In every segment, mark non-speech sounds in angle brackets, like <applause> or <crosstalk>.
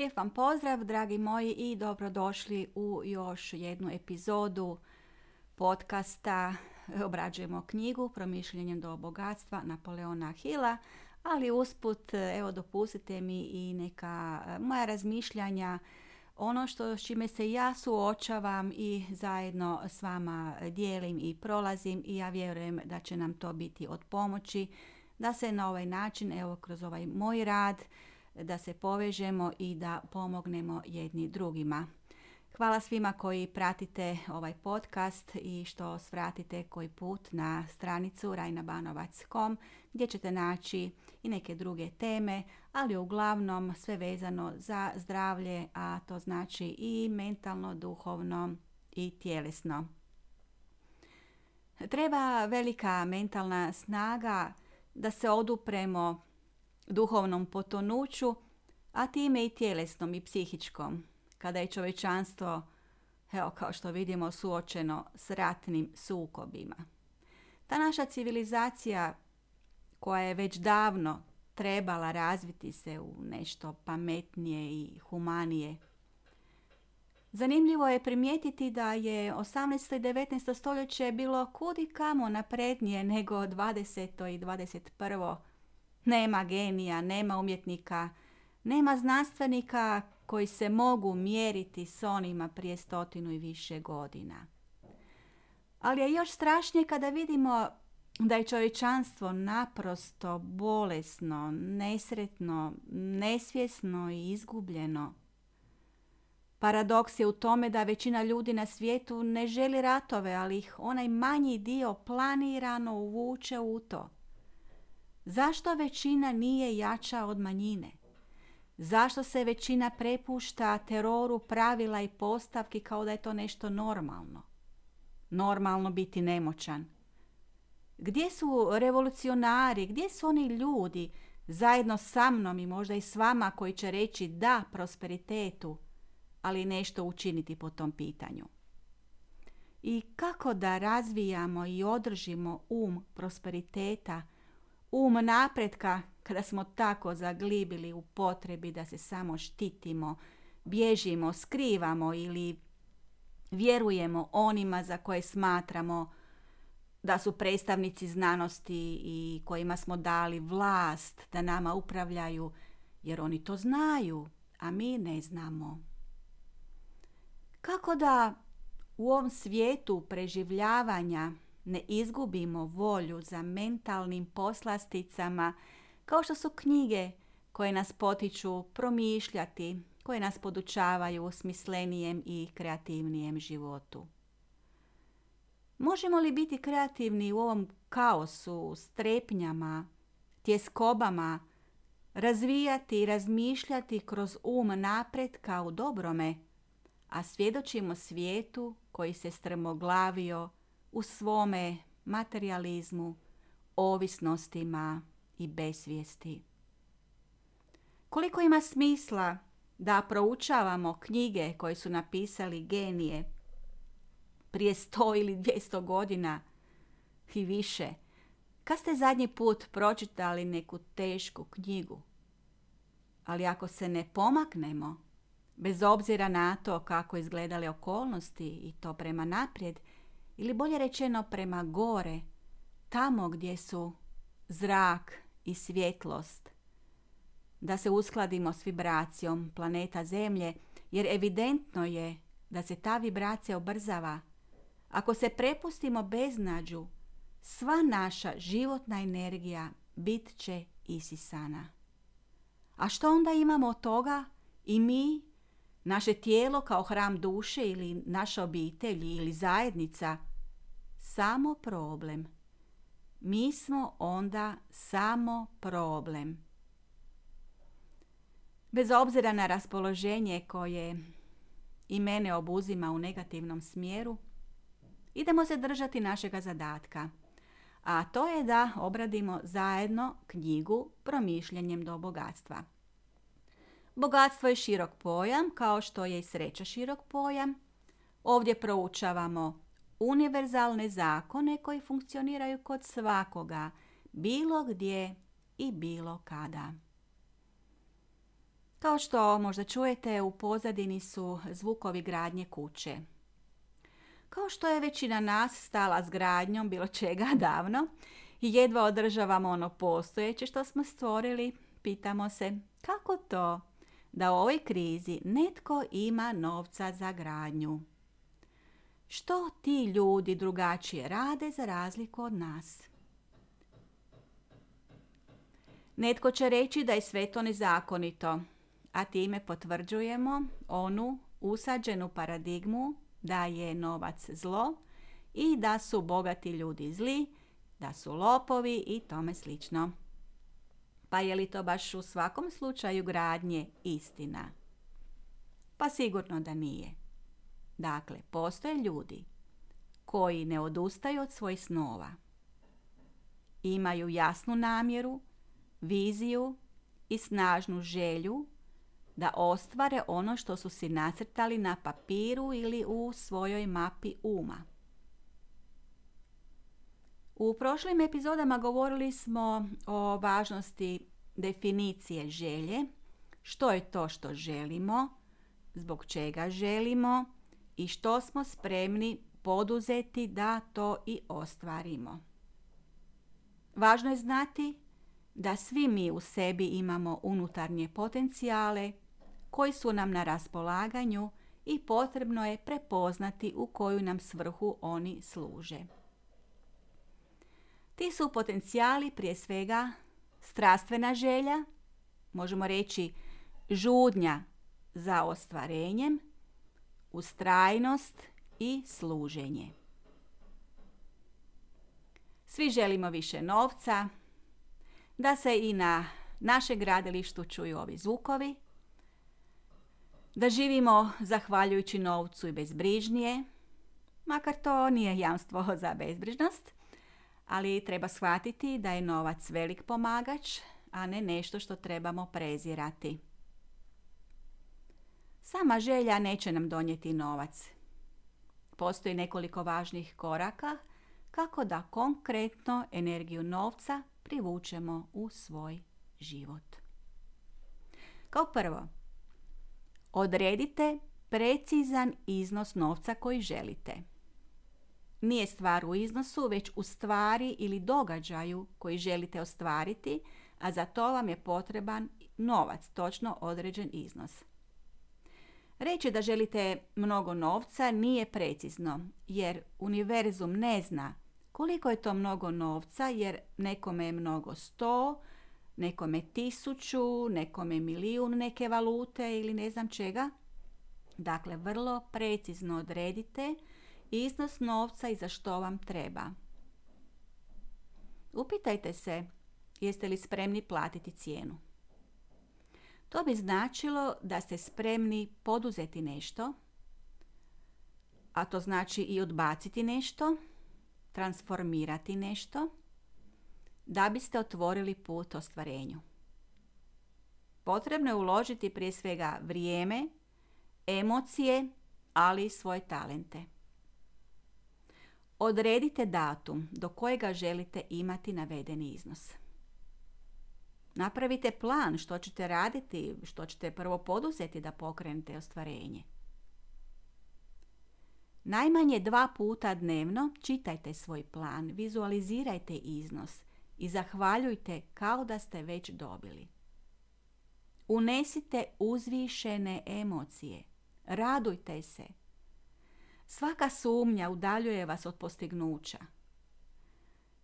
Lijep vam pozdrav, dragi moji, i dobrodošli u još jednu epizodu podcasta Obrađujemo knjigu Promišljenjem do bogatstva Napoleona Hila, ali usput, evo, dopustite mi i neka e, moja razmišljanja ono što s čime se ja suočavam i zajedno s vama dijelim i prolazim i ja vjerujem da će nam to biti od pomoći da se na ovaj način, evo kroz ovaj moj rad, da se povežemo i da pomognemo jedni drugima. Hvala svima koji pratite ovaj podcast i što svratite koji put na stranicu rajnabanovac.com gdje ćete naći i neke druge teme, ali uglavnom sve vezano za zdravlje, a to znači i mentalno, duhovno i tjelesno. Treba velika mentalna snaga da se odupremo duhovnom potonuću, a time i tjelesnom i psihičkom, kada je čovečanstvo, evo kao što vidimo, suočeno s ratnim sukobima. Ta naša civilizacija koja je već davno trebala razviti se u nešto pametnije i humanije. Zanimljivo je primijetiti da je 18. i 19. stoljeće bilo kudi kamo naprednije nego 20. i 21. Nema genija, nema umjetnika, nema znanstvenika koji se mogu mjeriti s onima prije stotinu i više godina. Ali je još strašnije kada vidimo da je čovječanstvo naprosto bolesno, nesretno, nesvjesno i izgubljeno. Paradoks je u tome da većina ljudi na svijetu ne želi ratove, ali ih onaj manji dio planirano uvuče u to. Zašto većina nije jača od manjine? Zašto se većina prepušta teroru pravila i postavki kao da je to nešto normalno? Normalno biti nemoćan. Gdje su revolucionari, gdje su oni ljudi zajedno sa mnom i možda i s vama koji će reći da prosperitetu, ali nešto učiniti po tom pitanju? I kako da razvijamo i održimo um prosperiteta um napretka kada smo tako zaglibili u potrebi da se samo štitimo, bježimo, skrivamo ili vjerujemo onima za koje smatramo da su predstavnici znanosti i kojima smo dali vlast da nama upravljaju, jer oni to znaju, a mi ne znamo. Kako da u ovom svijetu preživljavanja ne izgubimo volju za mentalnim poslasticama kao što su knjige koje nas potiču promišljati, koje nas podučavaju smislenijem i kreativnijem životu. Možemo li biti kreativni u ovom kaosu, strepnjama, tjeskobama, razvijati i razmišljati kroz um napretka u dobrome, a svjedočimo svijetu koji se strmoglavio u svome materializmu, ovisnostima i besvijesti. Koliko ima smisla da proučavamo knjige koje su napisali genije prije sto ili dvijesto godina i više? Kad ste zadnji put pročitali neku tešku knjigu? Ali ako se ne pomaknemo, bez obzira na to kako izgledale okolnosti i to prema naprijed, ili bolje rečeno prema gore, tamo gdje su zrak i svjetlost, da se uskladimo s vibracijom planeta Zemlje, jer evidentno je da se ta vibracija obrzava. Ako se prepustimo beznađu, sva naša životna energija bit će isisana. A što onda imamo od toga? I mi, naše tijelo kao hram duše ili naša obitelj ili zajednica – samo problem. Mi smo onda samo problem. Bez obzira na raspoloženje koje i mene obuzima u negativnom smjeru, idemo se držati našega zadatka, a to je da obradimo zajedno knjigu Promišljanjem do bogatstva. Bogatstvo je širok pojam, kao što je i sreća širok pojam. Ovdje proučavamo univerzalne zakone koji funkcioniraju kod svakoga, bilo gdje i bilo kada. Kao što možda čujete, u pozadini su zvukovi gradnje kuće. Kao što je većina nas stala s gradnjom bilo čega <laughs> davno i jedva održavamo ono postojeće što smo stvorili, pitamo se kako to da u ovoj krizi netko ima novca za gradnju. Što ti ljudi drugačije rade za razliku od nas? Netko će reći da je sve to nezakonito, a time potvrđujemo onu usađenu paradigmu da je novac zlo i da su bogati ljudi zli, da su lopovi i tome slično. Pa je li to baš u svakom slučaju gradnje istina? Pa sigurno da nije. Dakle, postoje ljudi koji ne odustaju od svojih snova. Imaju jasnu namjeru, viziju i snažnu želju da ostvare ono što su si nacrtali na papiru ili u svojoj mapi uma. U prošlim epizodama govorili smo o važnosti definicije želje, što je to što želimo, zbog čega želimo i što smo spremni poduzeti da to i ostvarimo. Važno je znati da svi mi u sebi imamo unutarnje potencijale koji su nam na raspolaganju i potrebno je prepoznati u koju nam svrhu oni služe. Ti su potencijali prije svega strastvena želja, možemo reći žudnja za ostvarenjem, ustrajnost i služenje. Svi želimo više novca, da se i na naše gradilištu čuju ovi zvukovi, da živimo zahvaljujući novcu i bezbrižnije, makar to nije jamstvo <laughs> za bezbrižnost, ali treba shvatiti da je novac velik pomagač, a ne nešto što trebamo prezirati. Sama želja neće nam donijeti novac. Postoji nekoliko važnih koraka kako da konkretno energiju novca privučemo u svoj život. Kao prvo, odredite precizan iznos novca koji želite. Nije stvar u iznosu, već u stvari ili događaju koji želite ostvariti, a za to vam je potreban novac, točno određen iznos. Reći da želite mnogo novca nije precizno, jer univerzum ne zna koliko je to mnogo novca, jer nekome je mnogo sto, nekome tisuću, nekome milijun neke valute ili ne znam čega. Dakle, vrlo precizno odredite iznos novca i za što vam treba. Upitajte se jeste li spremni platiti cijenu. To bi značilo da ste spremni poduzeti nešto, a to znači i odbaciti nešto, transformirati nešto, da biste otvorili put ostvarenju. Potrebno je uložiti prije svega vrijeme, emocije, ali i svoje talente. Odredite datum do kojega želite imati navedeni iznos. Napravite plan što ćete raditi, što ćete prvo poduzeti da pokrenete ostvarenje. Najmanje dva puta dnevno čitajte svoj plan, vizualizirajte iznos i zahvaljujte kao da ste već dobili. Unesite uzvišene emocije. Radujte se. Svaka sumnja udaljuje vas od postignuća.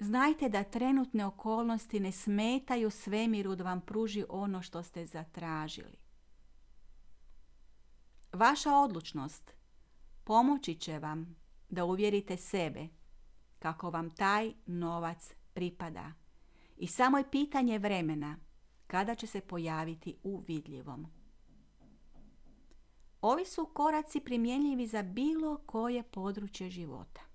Znajte da trenutne okolnosti ne smetaju svemiru da vam pruži ono što ste zatražili. Vaša odlučnost pomoći će vam da uvjerite sebe kako vam taj novac pripada. I samo je pitanje vremena kada će se pojaviti u vidljivom. Ovi su koraci primjenjivi za bilo koje područje života.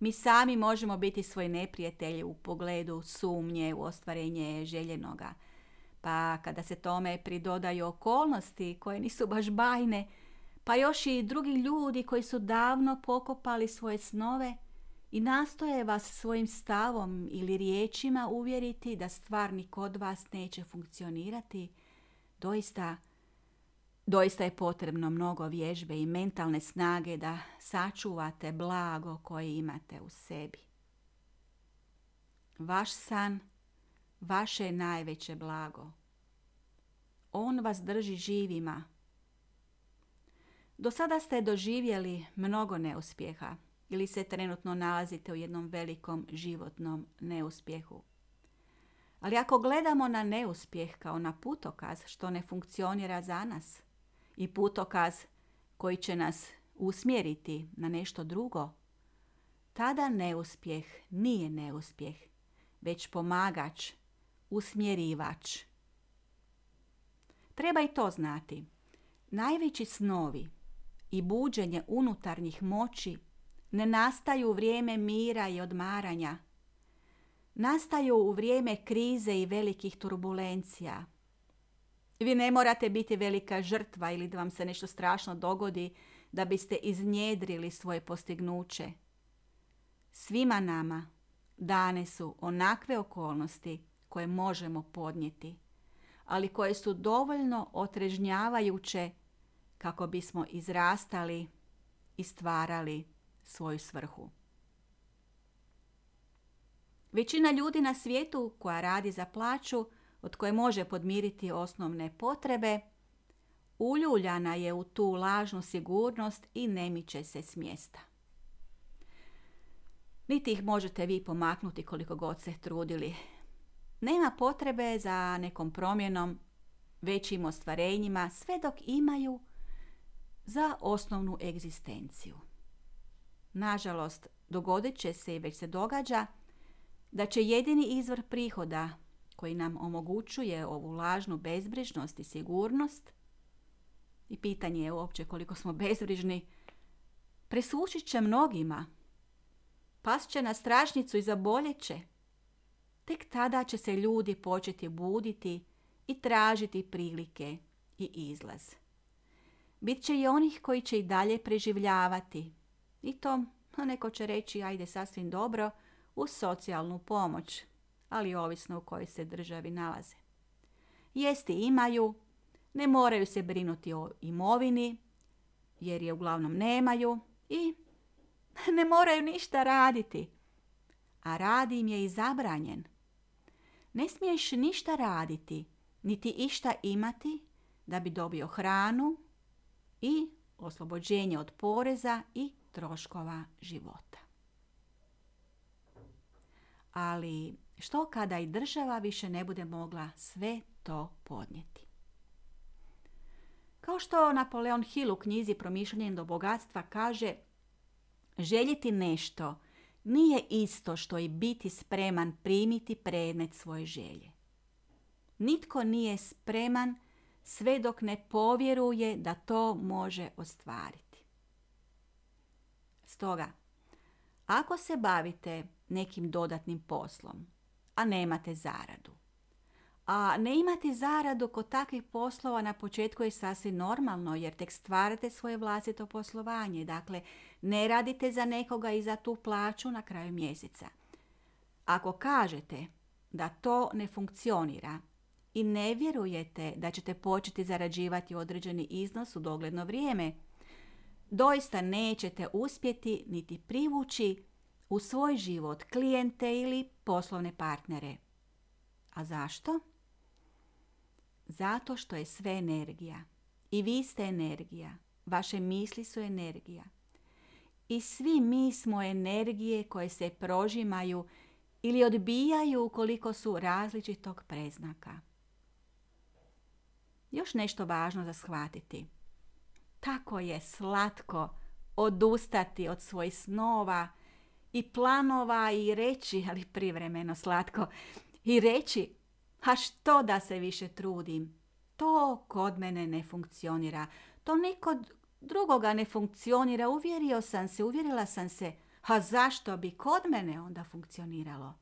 Mi sami možemo biti svoji neprijatelji u pogledu sumnje u ostvarenje željenoga. Pa kada se tome pridodaju okolnosti koje nisu baš bajne, pa još i drugi ljudi koji su davno pokopali svoje snove i nastoje vas svojim stavom ili riječima uvjeriti da stvarni kod vas neće funkcionirati, doista, doista je potrebno mnogo vježbe i mentalne snage da sačuvate blago koje imate u sebi. Vaš san, vaše je najveće blago. On vas drži živima. Do sada ste doživjeli mnogo neuspjeha ili se trenutno nalazite u jednom velikom životnom neuspjehu. Ali ako gledamo na neuspjeh kao na putokaz što ne funkcionira za nas i putokaz koji će nas usmjeriti na nešto drugo, tada neuspjeh nije neuspjeh, već pomagač, usmjerivač. Treba i to znati. Najveći snovi i buđenje unutarnjih moći ne nastaju u vrijeme mira i odmaranja. Nastaju u vrijeme krize i velikih turbulencija. Vi ne morate biti velika žrtva ili da vam se nešto strašno dogodi da biste iznjedrili svoje postignuće. Svima nama dane su onakve okolnosti koje možemo podnijeti, ali koje su dovoljno otrežnjavajuće kako bismo izrastali i stvarali svoju svrhu. Većina ljudi na svijetu koja radi za plaću od koje može podmiriti osnovne potrebe, uljuljana je u tu lažnu sigurnost i ne miče se s mjesta. Niti ih možete vi pomaknuti koliko god se trudili. Nema potrebe za nekom promjenom, većim ostvarenjima, sve dok imaju za osnovnu egzistenciju. Nažalost, dogodit će se i već se događa da će jedini izvor prihoda koji nam omogućuje ovu lažnu bezbrižnost i sigurnost i pitanje je uopće koliko smo bezbrižni, presušit će mnogima. Pas će na stražnicu i zaboljeće. Tek tada će se ljudi početi buditi i tražiti prilike i izlaz. Bit će i onih koji će i dalje preživljavati, i to, neko će reći, ajde sasvim dobro, uz socijalnu pomoć, ali ovisno u kojoj se državi nalaze. Jesti imaju, ne moraju se brinuti o imovini, jer je uglavnom nemaju i ne moraju ništa raditi. A radi im je i zabranjen. Ne smiješ ništa raditi, niti išta imati da bi dobio hranu i oslobođenje od poreza i troškova života. Ali što kada i država više ne bude mogla sve to podnijeti? Kao što Napoleon Hill u knjizi Promišljanje do bogatstva kaže željeti nešto nije isto što i biti spreman primiti predmet svoje želje. Nitko nije spreman sve dok ne povjeruje da to može ostvariti. Stoga, ako se bavite nekim dodatnim poslom, a nemate zaradu, a ne imate zaradu kod takvih poslova na početku je sasvim normalno jer tek stvarate svoje vlastito poslovanje. Dakle, ne radite za nekoga i za tu plaću na kraju mjeseca. Ako kažete da to ne funkcionira i ne vjerujete da ćete početi zarađivati određeni iznos u dogledno vrijeme, doista nećete uspjeti niti privući u svoj život klijente ili poslovne partnere. A zašto? Zato što je sve energija. I vi ste energija. Vaše misli su energija. I svi mi smo energije koje se prožimaju ili odbijaju ukoliko su različitog preznaka. Još nešto važno za shvatiti. Tako je slatko odustati od svojih snova i planova i reći, ali privremeno slatko, i reći, a što da se više trudim? To kod mene ne funkcionira. To nikod drugoga ne funkcionira. Uvjerio sam se, uvjerila sam se. A zašto bi kod mene onda funkcioniralo?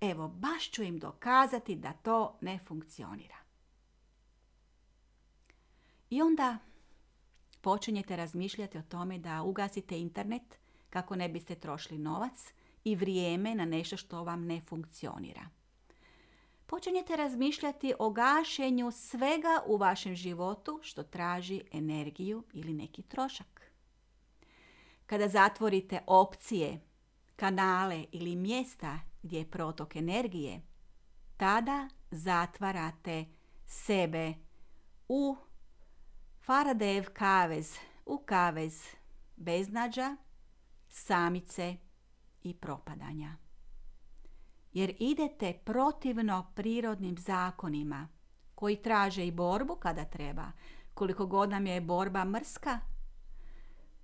Evo, baš ću im dokazati da to ne funkcionira. I onda počinjete razmišljati o tome da ugasite internet kako ne biste trošili novac i vrijeme na nešto što vam ne funkcionira. Počinjete razmišljati o gašenju svega u vašem životu što traži energiju ili neki trošak. Kada zatvorite opcije, kanale ili mjesta gdje je protok energije, tada zatvarate sebe u Faradev kavez, u kavez beznađa, samice i propadanja. Jer idete protivno prirodnim zakonima koji traže i borbu kada treba, koliko god nam je borba mrska,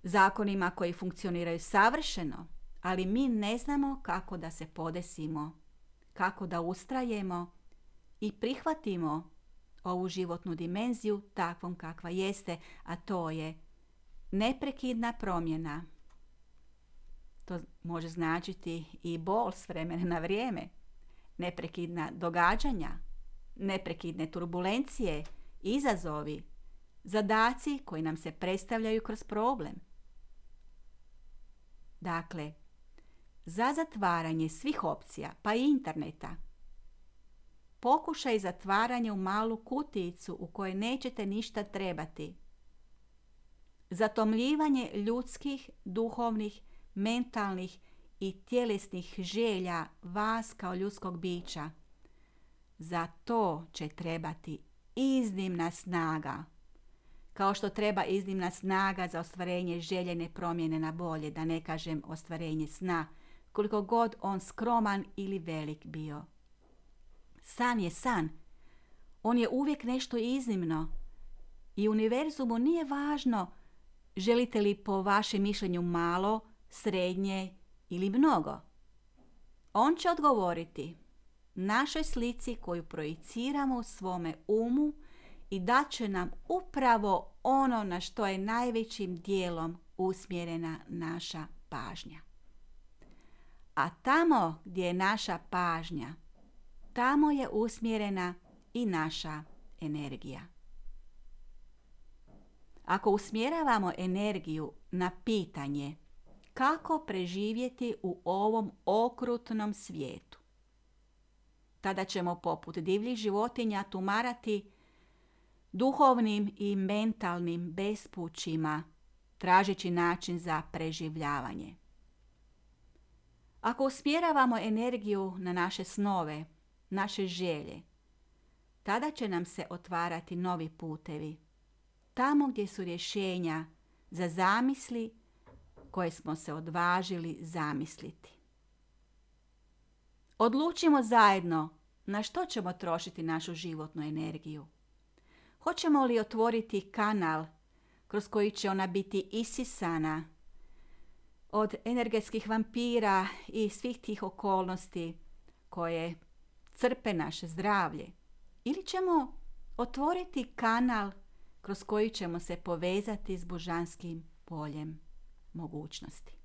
zakonima koji funkcioniraju savršeno, ali mi ne znamo kako da se podesimo, kako da ustrajemo i prihvatimo ovu životnu dimenziju takvom kakva jeste, a to je neprekidna promjena. To može značiti i bol s vremena na vrijeme, neprekidna događanja, neprekidne turbulencije, izazovi, zadaci koji nam se predstavljaju kroz problem. Dakle, za zatvaranje svih opcija, pa i interneta, pokušaj zatvaranja u malu kutijicu u kojoj nećete ništa trebati. Zatomljivanje ljudskih, duhovnih, mentalnih i tjelesnih želja vas kao ljudskog bića. Za to će trebati iznimna snaga. Kao što treba iznimna snaga za ostvarenje željene promjene na bolje, da ne kažem ostvarenje sna, koliko god on skroman ili velik bio. San je san. On je uvijek nešto iznimno. I univerzumu nije važno želite li po vašem mišljenju malo, srednje ili mnogo. On će odgovoriti našoj slici koju projiciramo u svome umu i da će nam upravo ono na što je najvećim dijelom usmjerena naša pažnja. A tamo gdje je naša pažnja, tamo je usmjerena i naša energija. Ako usmjeravamo energiju na pitanje kako preživjeti u ovom okrutnom svijetu, tada ćemo poput divljih životinja tumarati duhovnim i mentalnim bespućima, tražeći način za preživljavanje. Ako usmjeravamo energiju na naše snove, naše želje, tada će nam se otvarati novi putevi. Tamo gdje su rješenja za zamisli koje smo se odvažili zamisliti. Odlučimo zajedno na što ćemo trošiti našu životnu energiju. Hoćemo li otvoriti kanal kroz koji će ona biti isisana od energetskih vampira i svih tih okolnosti koje crpe naše zdravlje ili ćemo otvoriti kanal kroz koji ćemo se povezati s božanskim poljem mogućnosti.